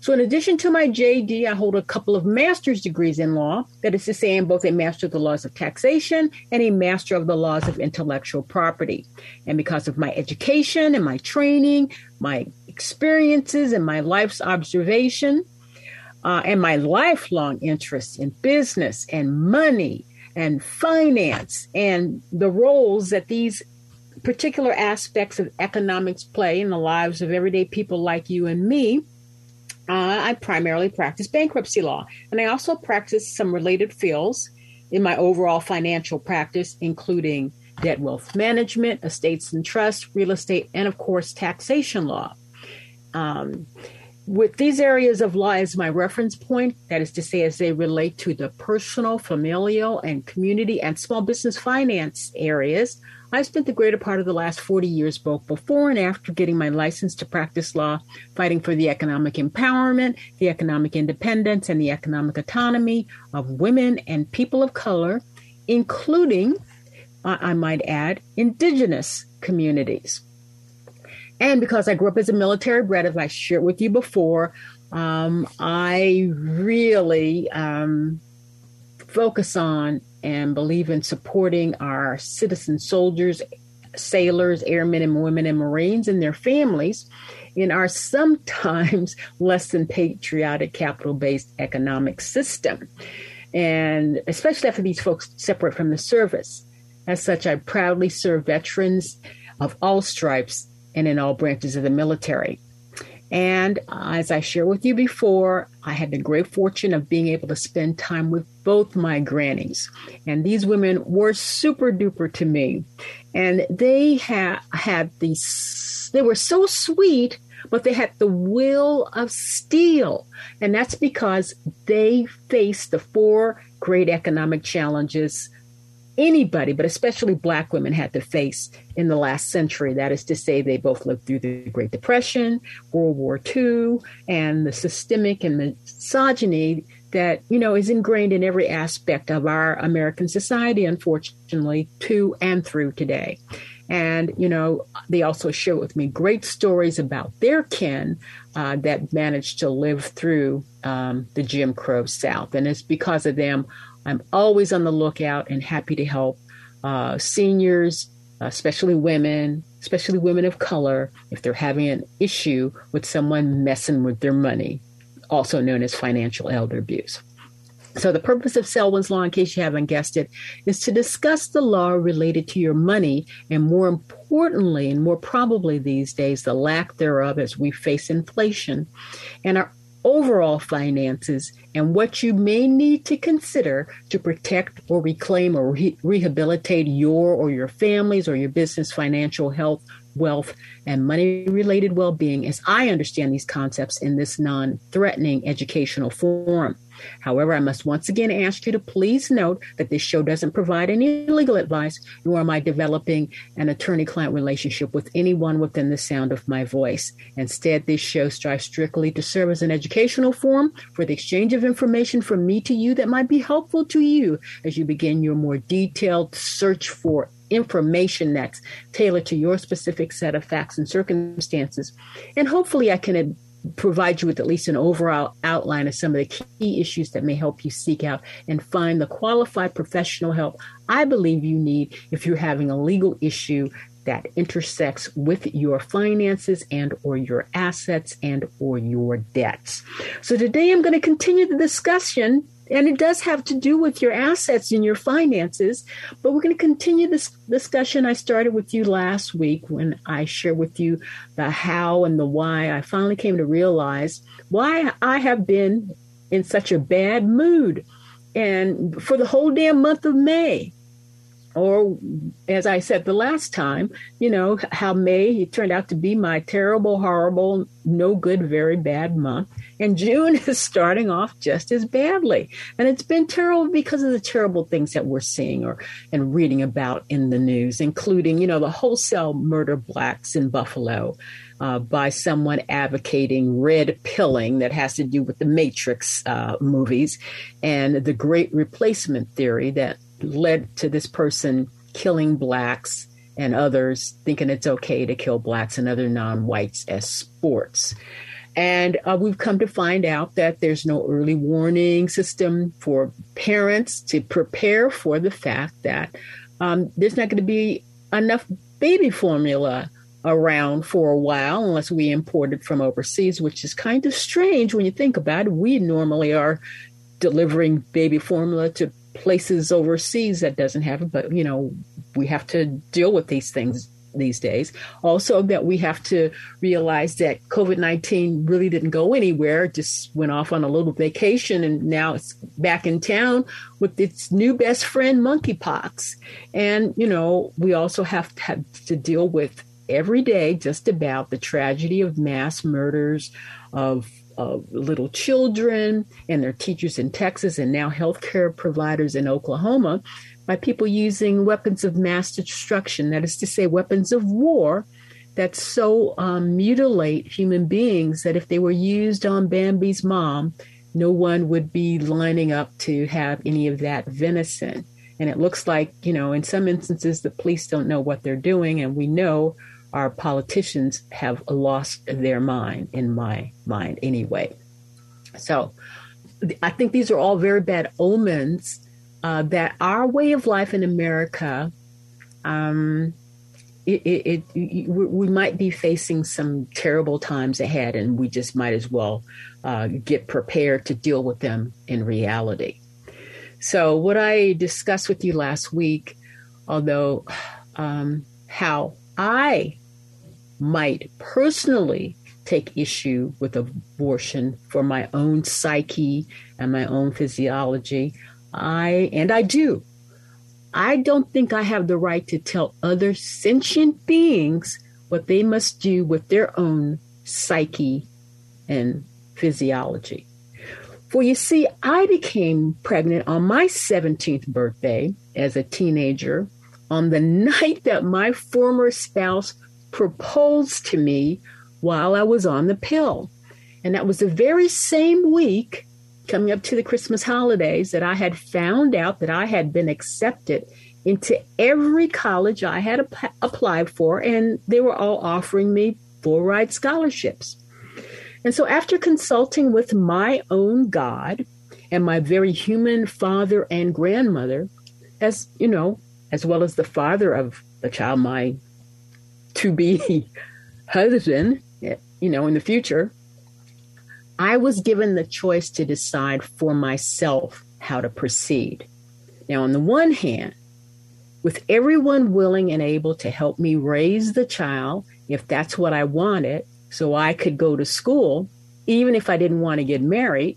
So, in addition to my JD, I hold a couple of master's degrees in law. That is to say, I'm both a master of the laws of taxation and a master of the laws of intellectual property. And because of my education and my training, my experiences, and my life's observation, uh, and my lifelong interest in business and money and finance and the roles that these particular aspects of economics play in the lives of everyday people like you and me, uh, I primarily practice bankruptcy law, and I also practice some related fields in my overall financial practice, including debt wealth management, estates and trust, real estate, and of course, taxation law. Um, with these areas of law as my reference point, that is to say, as they relate to the personal, familial, and community and small business finance areas, I spent the greater part of the last 40 years, both before and after getting my license to practice law, fighting for the economic empowerment, the economic independence, and the economic autonomy of women and people of color, including, I might add, indigenous communities. And because I grew up as a military bred, as I shared with you before, um, I really um, focus on and believe in supporting our citizen soldiers, sailors, airmen, and women, and Marines and their families in our sometimes less than patriotic capital based economic system. And especially after these folks separate from the service. As such, I proudly serve veterans of all stripes and in all branches of the military. And as I shared with you before, I had the great fortune of being able to spend time with both my grannies. And these women were super duper to me. And they ha- had these, they were so sweet, but they had the will of steel. And that's because they faced the four great economic challenges anybody, but especially black women, had to face in the last century. That is to say, they both lived through the Great Depression, World War II, and the systemic and misogyny that, you know, is ingrained in every aspect of our American society, unfortunately, to and through today. And, you know, they also share with me great stories about their kin uh, that managed to live through um, the Jim Crow South. And it's because of them I'm always on the lookout and happy to help uh, seniors, especially women, especially women of color, if they're having an issue with someone messing with their money, also known as financial elder abuse. So, the purpose of Selwyn's Law, in case you haven't guessed it, is to discuss the law related to your money and, more importantly, and more probably these days, the lack thereof as we face inflation and our overall finances and what you may need to consider to protect or reclaim or re- rehabilitate your or your family's or your business financial health, wealth, and money related well being as I understand these concepts in this non threatening educational forum. However, I must once again ask you to please note that this show doesn't provide any legal advice, nor am I developing an attorney client relationship with anyone within the sound of my voice. Instead, this show strives strictly to serve as an educational forum for the exchange of information from me to you that might be helpful to you as you begin your more detailed search for information that's tailored to your specific set of facts and circumstances. And hopefully, I can provide you with at least an overall outline of some of the key issues that may help you seek out and find the qualified professional help I believe you need if you're having a legal issue that intersects with your finances and or your assets and or your debts. So today I'm going to continue the discussion and it does have to do with your assets and your finances. But we're going to continue this discussion I started with you last week when I shared with you the how and the why. I finally came to realize why I have been in such a bad mood. And for the whole damn month of May, or as I said the last time, you know, how May turned out to be my terrible, horrible, no good, very bad month. And June is starting off just as badly. And it's been terrible because of the terrible things that we're seeing or and reading about in the news, including, you know, the wholesale murder blacks in Buffalo. Uh, by someone advocating red pilling that has to do with the Matrix uh, movies and the great replacement theory that led to this person killing blacks and others thinking it's okay to kill blacks and other non whites as sports. And uh, we've come to find out that there's no early warning system for parents to prepare for the fact that um, there's not going to be enough baby formula around for a while unless we import it from overseas, which is kind of strange when you think about it. We normally are delivering baby formula to places overseas that doesn't have it, but you know, we have to deal with these things these days. Also, that we have to realize that COVID 19 really didn't go anywhere, it just went off on a little vacation, and now it's back in town with its new best friend, monkeypox. And, you know, we also have to, have to deal with every day just about the tragedy of mass murders of of little children and their teachers in Texas and now healthcare providers in Oklahoma by people using weapons of mass destruction, that is to say, weapons of war that so um, mutilate human beings that if they were used on Bambi's mom, no one would be lining up to have any of that venison. And it looks like, you know, in some instances, the police don't know what they're doing, and we know our politicians have lost their mind, in my mind, anyway. So I think these are all very bad omens uh, that our way of life in America, um, it, it, it, we might be facing some terrible times ahead, and we just might as well uh, get prepared to deal with them in reality. So, what I discussed with you last week, although um, how I might personally take issue with abortion for my own psyche and my own physiology. I and I do. I don't think I have the right to tell other sentient beings what they must do with their own psyche and physiology. For you see, I became pregnant on my 17th birthday as a teenager on the night that my former spouse proposed to me while I was on the pill. And that was the very same week coming up to the Christmas holidays that I had found out that I had been accepted into every college I had ap- applied for, and they were all offering me full ride scholarships. And so, after consulting with my own God and my very human father and grandmother, as you know, as well as the father of the child my to be husband, eh, you know, in the future, I was given the choice to decide for myself how to proceed. Now, on the one hand, with everyone willing and able to help me raise the child, if that's what I wanted, so I could go to school, even if I didn't want to get married.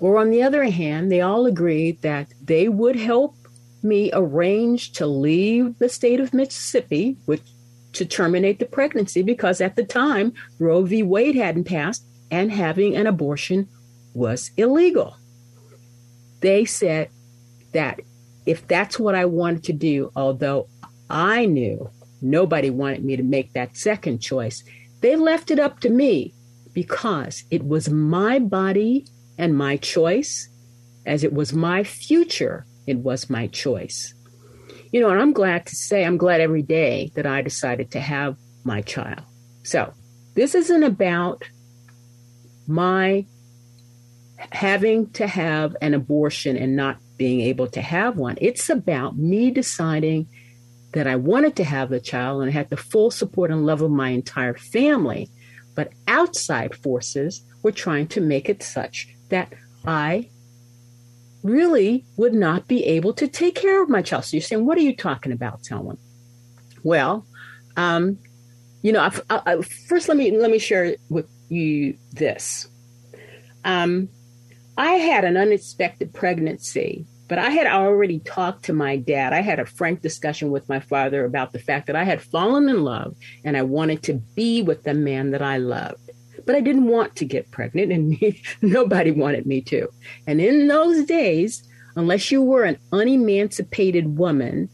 Or on the other hand, they all agreed that they would help me arrange to leave the state of Mississippi, to terminate the pregnancy because at the time Roe v. Wade hadn't passed and having an abortion was illegal. They said that if that's what I wanted to do, although I knew nobody wanted me to make that second choice, they left it up to me because it was my body and my choice, as it was my future, it was my choice. You know, and I'm glad to say, I'm glad every day that I decided to have my child. So this isn't about my having to have an abortion and not being able to have one. It's about me deciding that I wanted to have a child and I had the full support and love of my entire family. But outside forces were trying to make it such that I really would not be able to take care of my child. So you're saying, what are you talking about, Selwyn? Well, um, you know, I, I, first let me let me share with you this. Um, I had an unexpected pregnancy, but I had already talked to my dad. I had a frank discussion with my father about the fact that I had fallen in love and I wanted to be with the man that I loved. But I didn't want to get pregnant, and nobody wanted me to. And in those days, unless you were an unemancipated woman,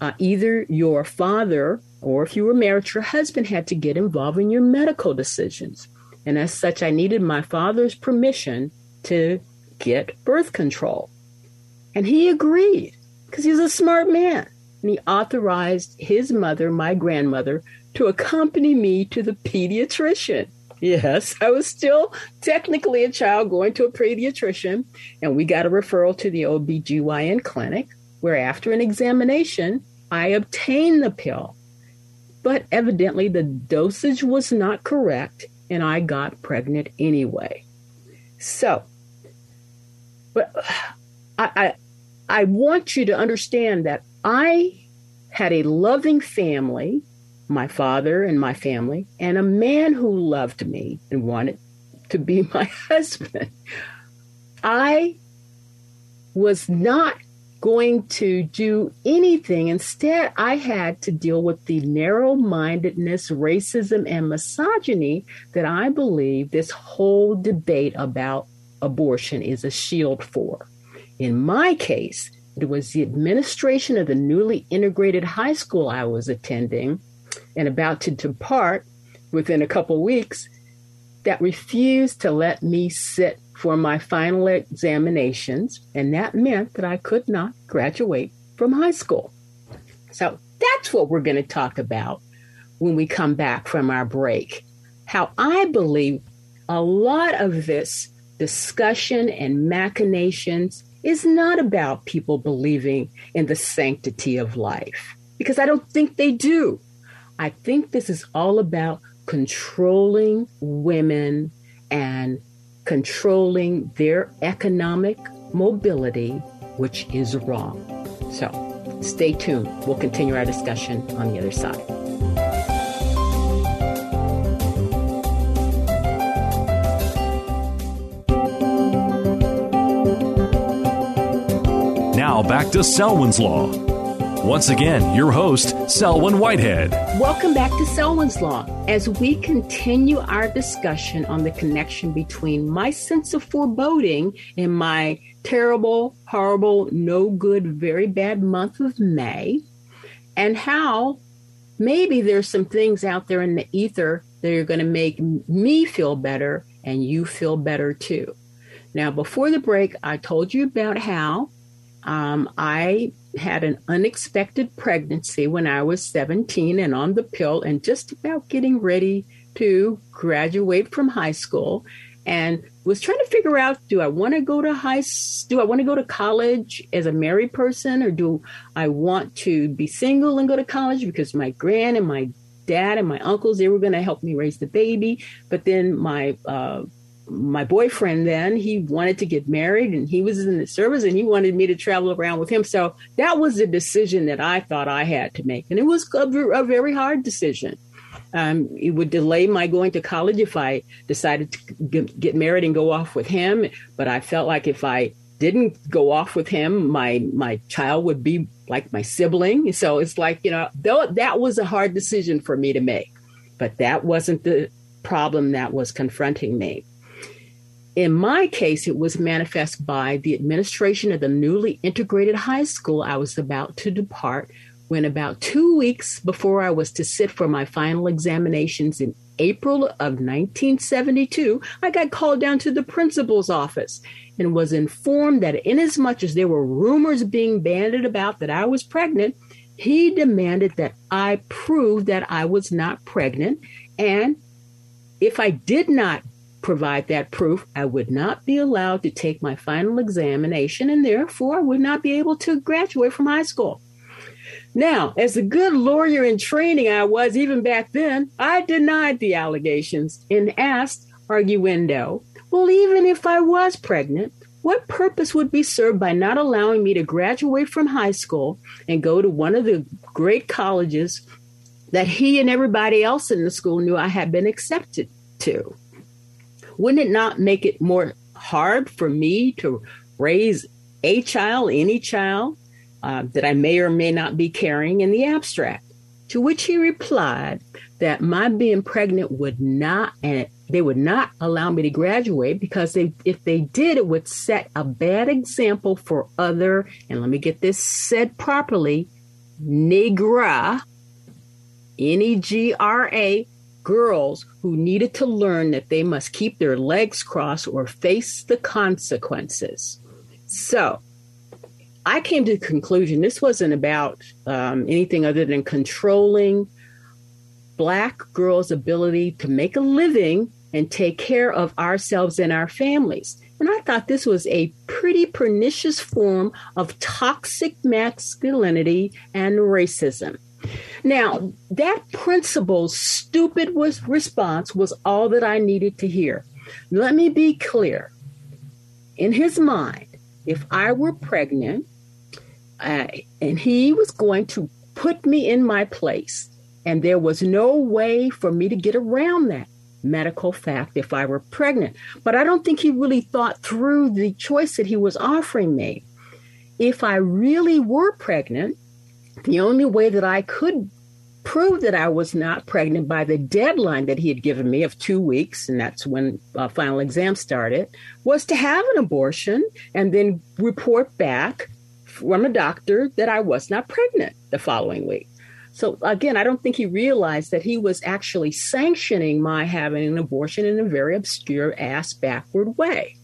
uh, either your father or if you were married, your husband had to get involved in your medical decisions. And as such, I needed my father's permission to get birth control. And he agreed because he's a smart man. And he authorized his mother, my grandmother, to accompany me to the pediatrician. Yes, I was still technically a child going to a pediatrician, and we got a referral to the OBGYN clinic, where after an examination, I obtained the pill. But evidently, the dosage was not correct, and I got pregnant anyway. So, but I, I, I want you to understand that I had a loving family, my father and my family, and a man who loved me and wanted to be my husband. I was not going to do anything. Instead, I had to deal with the narrow mindedness, racism, and misogyny that I believe this whole debate about abortion is a shield for. In my case, it was the administration of the newly integrated high school I was attending and about to depart within a couple weeks that refused to let me sit for my final examinations, and that meant that I could not graduate from high school. So that's what we're going to talk about when we come back from our break. How I believe a lot of this discussion and machinations is not about people believing in the sanctity of life, because I don't think they do. I think this is all about controlling women and controlling their economic mobility, which is wrong. So stay tuned. We'll continue our discussion on the other side. Now back to Selwyn's Law. Once again, your host, Selwyn Whitehead. Welcome back to Selwyn's Law as we continue our discussion on the connection between my sense of foreboding and my terrible, horrible, no good, very bad month of May, and how maybe there's some things out there in the ether that are going to make me feel better and you feel better too. Now, before the break, I told you about how um, I had an unexpected pregnancy when I was 17 and on the pill and just about getting ready to graduate from high school and was trying to figure out do I want to go to high do I want to go to college as a married person or do I want to be single and go to college? Because my grand and my dad and my uncles they were going to help me raise the baby but then my uh, my boyfriend then he wanted to get married and he was in the service and he wanted me to travel around with him. So that was a decision that i thought i had to make. And it was a, a very hard decision. Um, it would delay my going to college if i decided to get married and go off with him. But i felt like if i didn't go off with him my my child would be like my sibling. So it's like you know though that was a hard decision for me to make. But that wasn't the problem that was confronting me in my case, it was manifest by the administration of the newly integrated high school I was about to depart when about two weeks before I was to sit for my final examinations in April of 1972, I got called down to the principal's office and was informed that inasmuch as there were rumors being bandied about that I was pregnant, he demanded that I prove that I was not pregnant. And if I did not provide that proof, I would not be allowed to take my final examination and therefore would not be able to graduate from high school. Now, as a good lawyer in training I was even back then, I denied the allegations and asked, arguendo, well, even if I was pregnant, what purpose would be served by not allowing me to graduate from high school and go to one of the great colleges that he and everybody else in the school knew I had been accepted to? Wouldn't it not make it more hard for me to raise a child, any child, uh, that I may or may not be carrying in the abstract. To which he replied that my being pregnant would not, and they would not allow me to graduate because they, if they did, it would set a bad example for other, and let me get this said properly, negra, N E G R A, girls who needed to learn that they must keep their legs crossed or face the consequences. So, I came to the conclusion this wasn't about um, anything other than controlling Black girls' ability to make a living and take care of ourselves and our families. And I thought this was a pretty pernicious form of toxic masculinity and racism. Now, that principal's stupid was, response was all that I needed to hear. Let me be clear. In his mind, if I were pregnant uh, and he was going to put me in my place. And there was no way for me to get around that medical fact if I were pregnant. But I don't think he really thought through the choice that he was offering me. If I really were pregnant, the only way that I could prove that I was not pregnant by the deadline that he had given me of two weeks, and that's when uh, final exam started, was to have an abortion and then report back from a doctor that I was not pregnant the following week. So again, I don't think he realized that he was actually sanctioning my having an abortion in a very obscure ass backward way.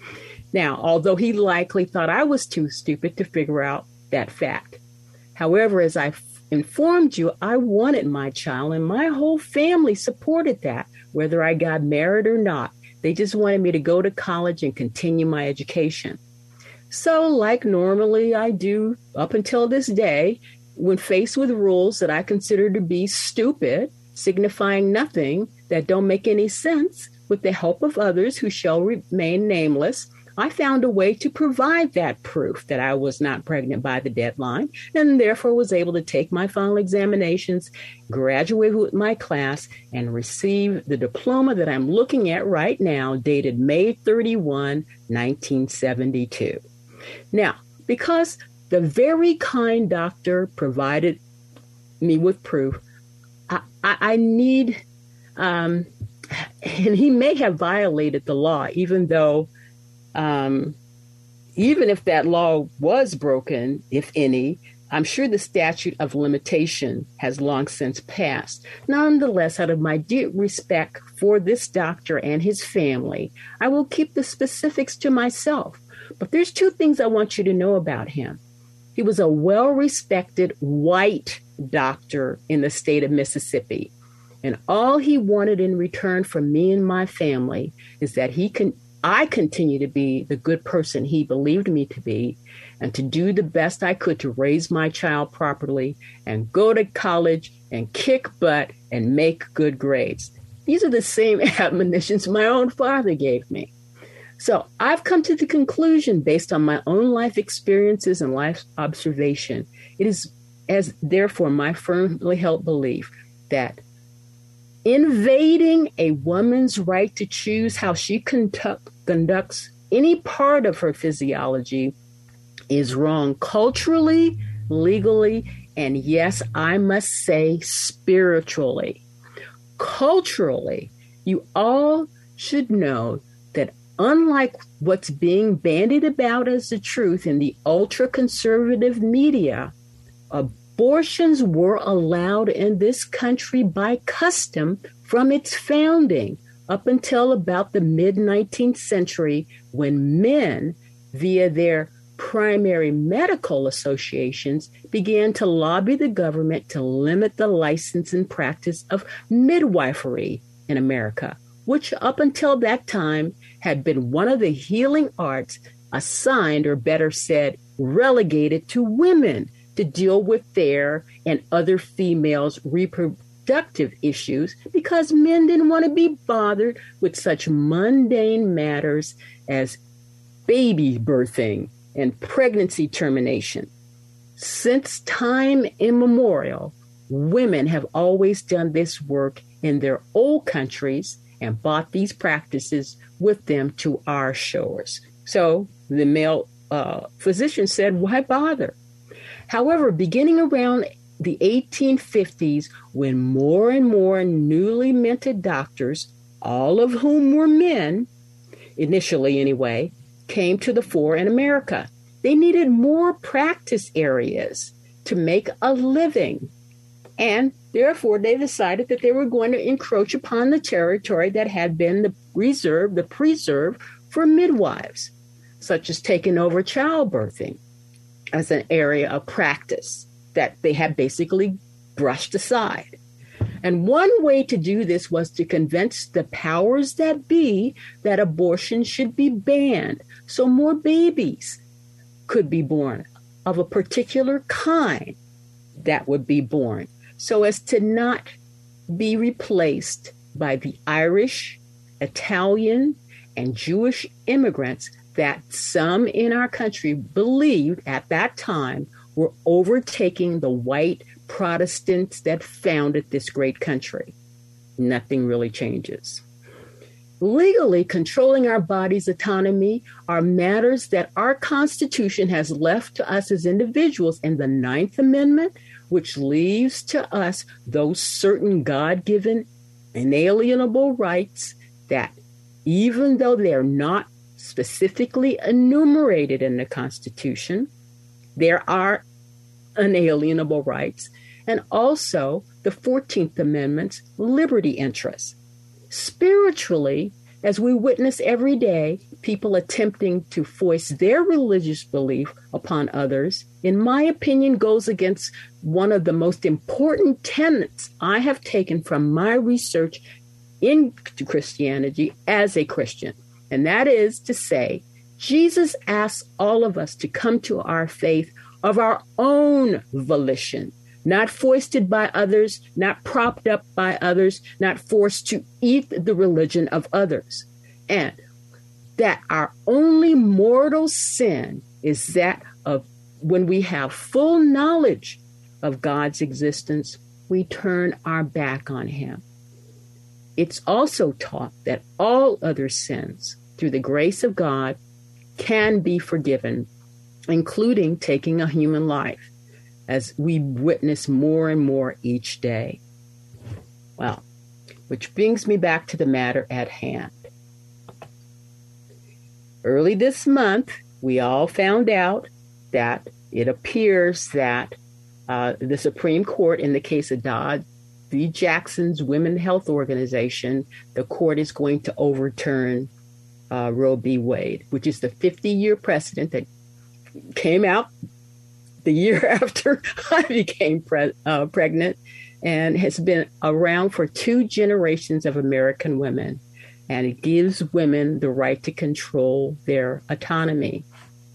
Now, although he likely thought I was too stupid to figure out that fact. However, as I informed you, I wanted my child and my whole family supported that, whether I got married or not. They just wanted me to go to college and continue my education. So, like normally I do up until this day, when faced with rules that I consider to be stupid, signifying nothing, that don't make any sense, with the help of others who shall remain nameless, I found a way to provide that proof that I was not pregnant by the deadline and therefore was able to take my final examinations, graduate with my class, and receive the diploma that I'm looking at right now, dated May 31, 1972. Now, because the very kind doctor provided me with proof, I, I, I need, um, and he may have violated the law, even though, um, even if that law was broken, if any, I'm sure the statute of limitation has long since passed. Nonetheless, out of my deep respect for this doctor and his family, I will keep the specifics to myself. But there's two things I want you to know about him. He was a well respected white doctor in the state of Mississippi. And all he wanted in return from me and my family is that he can I continue to be the good person he believed me to be and to do the best I could to raise my child properly and go to college and kick butt and make good grades. These are the same admonitions my own father gave me. So I've come to the conclusion, based on my own life experiences and life observation, it is as therefore my firmly held belief that invading a woman's right to choose how she conduct, conducts any part of her physiology is wrong culturally, legally, and yes, I must say spiritually. Culturally, you all should know that unlike what's being bandied about as the truth in the ultra conservative media, abortions were allowed in this country by custom from its founding up until about the mid 19th century when men, via their primary medical associations, began to lobby the government to limit the license and practice of midwifery in America, which up until that time had been one of the healing arts assigned, or better said, relegated to women to deal with their and other females' reproductive issues because men didn't want to be bothered with such mundane matters as baby birthing and pregnancy termination. Since time immemorial, women have always done this work in their old countries and brought these practices with them to our shores. So the male uh, physician said, Why bother? However, beginning around the 1850s, when more and more newly minted doctors, all of whom were men, initially anyway, came to the fore in America. They needed more practice areas to make a living. And therefore, they decided that they were going to encroach upon the territory that had been the reserve, the preserve for midwives, such as taking over childbirthing as an area of practice that they had basically brushed aside. And one way to do this was to convince the powers that be that abortion should be banned so more babies could be born of a particular kind that would be born so as to not be replaced by the Irish, Italian, and Jewish immigrants that some in our country believed at that time were overtaking the white Protestants that founded this great country. Nothing really changes. Legally, controlling our body's autonomy are matters that our Constitution has left to us as individuals in the Ninth Amendment, which leaves to us those certain God given, inalienable rights that, even though they are not specifically enumerated in the Constitution, there are unalienable rights, and also the 14th Amendment's liberty interests. Spiritually, as we witness every day people attempting to voice their religious belief upon others, in my opinion, goes against one of the most important tenets I have taken from my research into Christianity as a Christian. And that is to say, Jesus asks all of us to come to our faith of our own volition, not foisted by others, not propped up by others, not forced to eat the religion of others. And that our only mortal sin is that of when we have full knowledge of God's existence, we turn our back on Him. It's also taught that all other sins, through the grace of God, can be forgiven including taking a human life, as we witness more and more each day. Well, which brings me back to the matter at hand. Early this month, we all found out that it appears that uh, the Supreme Court, in the case of Dobbs v. Jackson's Women Health Organization, the court is going to overturn uh, Roe v. Wade, which is the 50 year precedent that came out the year after I became pre- uh, pregnant and has been around for two generations of American women. And it gives women the right to control their autonomy.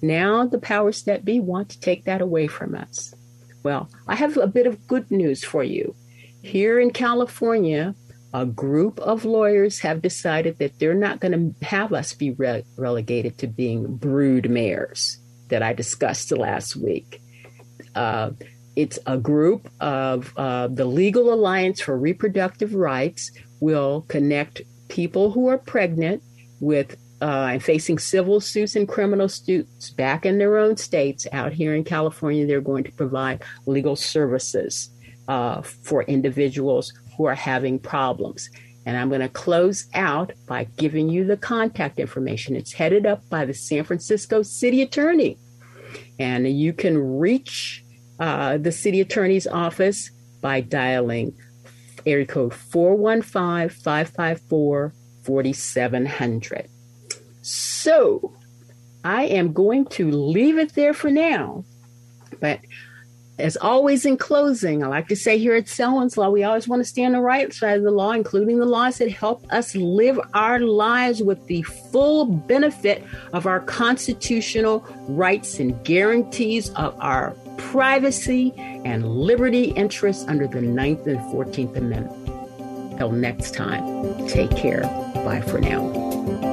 Now, the powers that be want to take that away from us. Well, I have a bit of good news for you. Here in California, a group of lawyers have decided that they're not going to have us be re- relegated to being brood mares that I discussed last week. Uh, it's a group of uh, the Legal Alliance for Reproductive Rights will connect people who are pregnant with uh, and facing civil suits and criminal suits back in their own states. Out here in California, they're going to provide legal services uh, for individuals who are having problems. And I'm going to close out by giving you the contact information. It's headed up by the San Francisco City Attorney. And you can reach uh, the city attorney's office by dialing area code 415 554 4700. So I am going to leave it there for now. But as always, in closing, I like to say here at Selwyn's Law, we always want to stay on the right side of the law, including the laws that help us live our lives with the full benefit of our constitutional rights and guarantees of our privacy and liberty interests under the Ninth and 14th Amendment. Till next time, take care. Bye for now.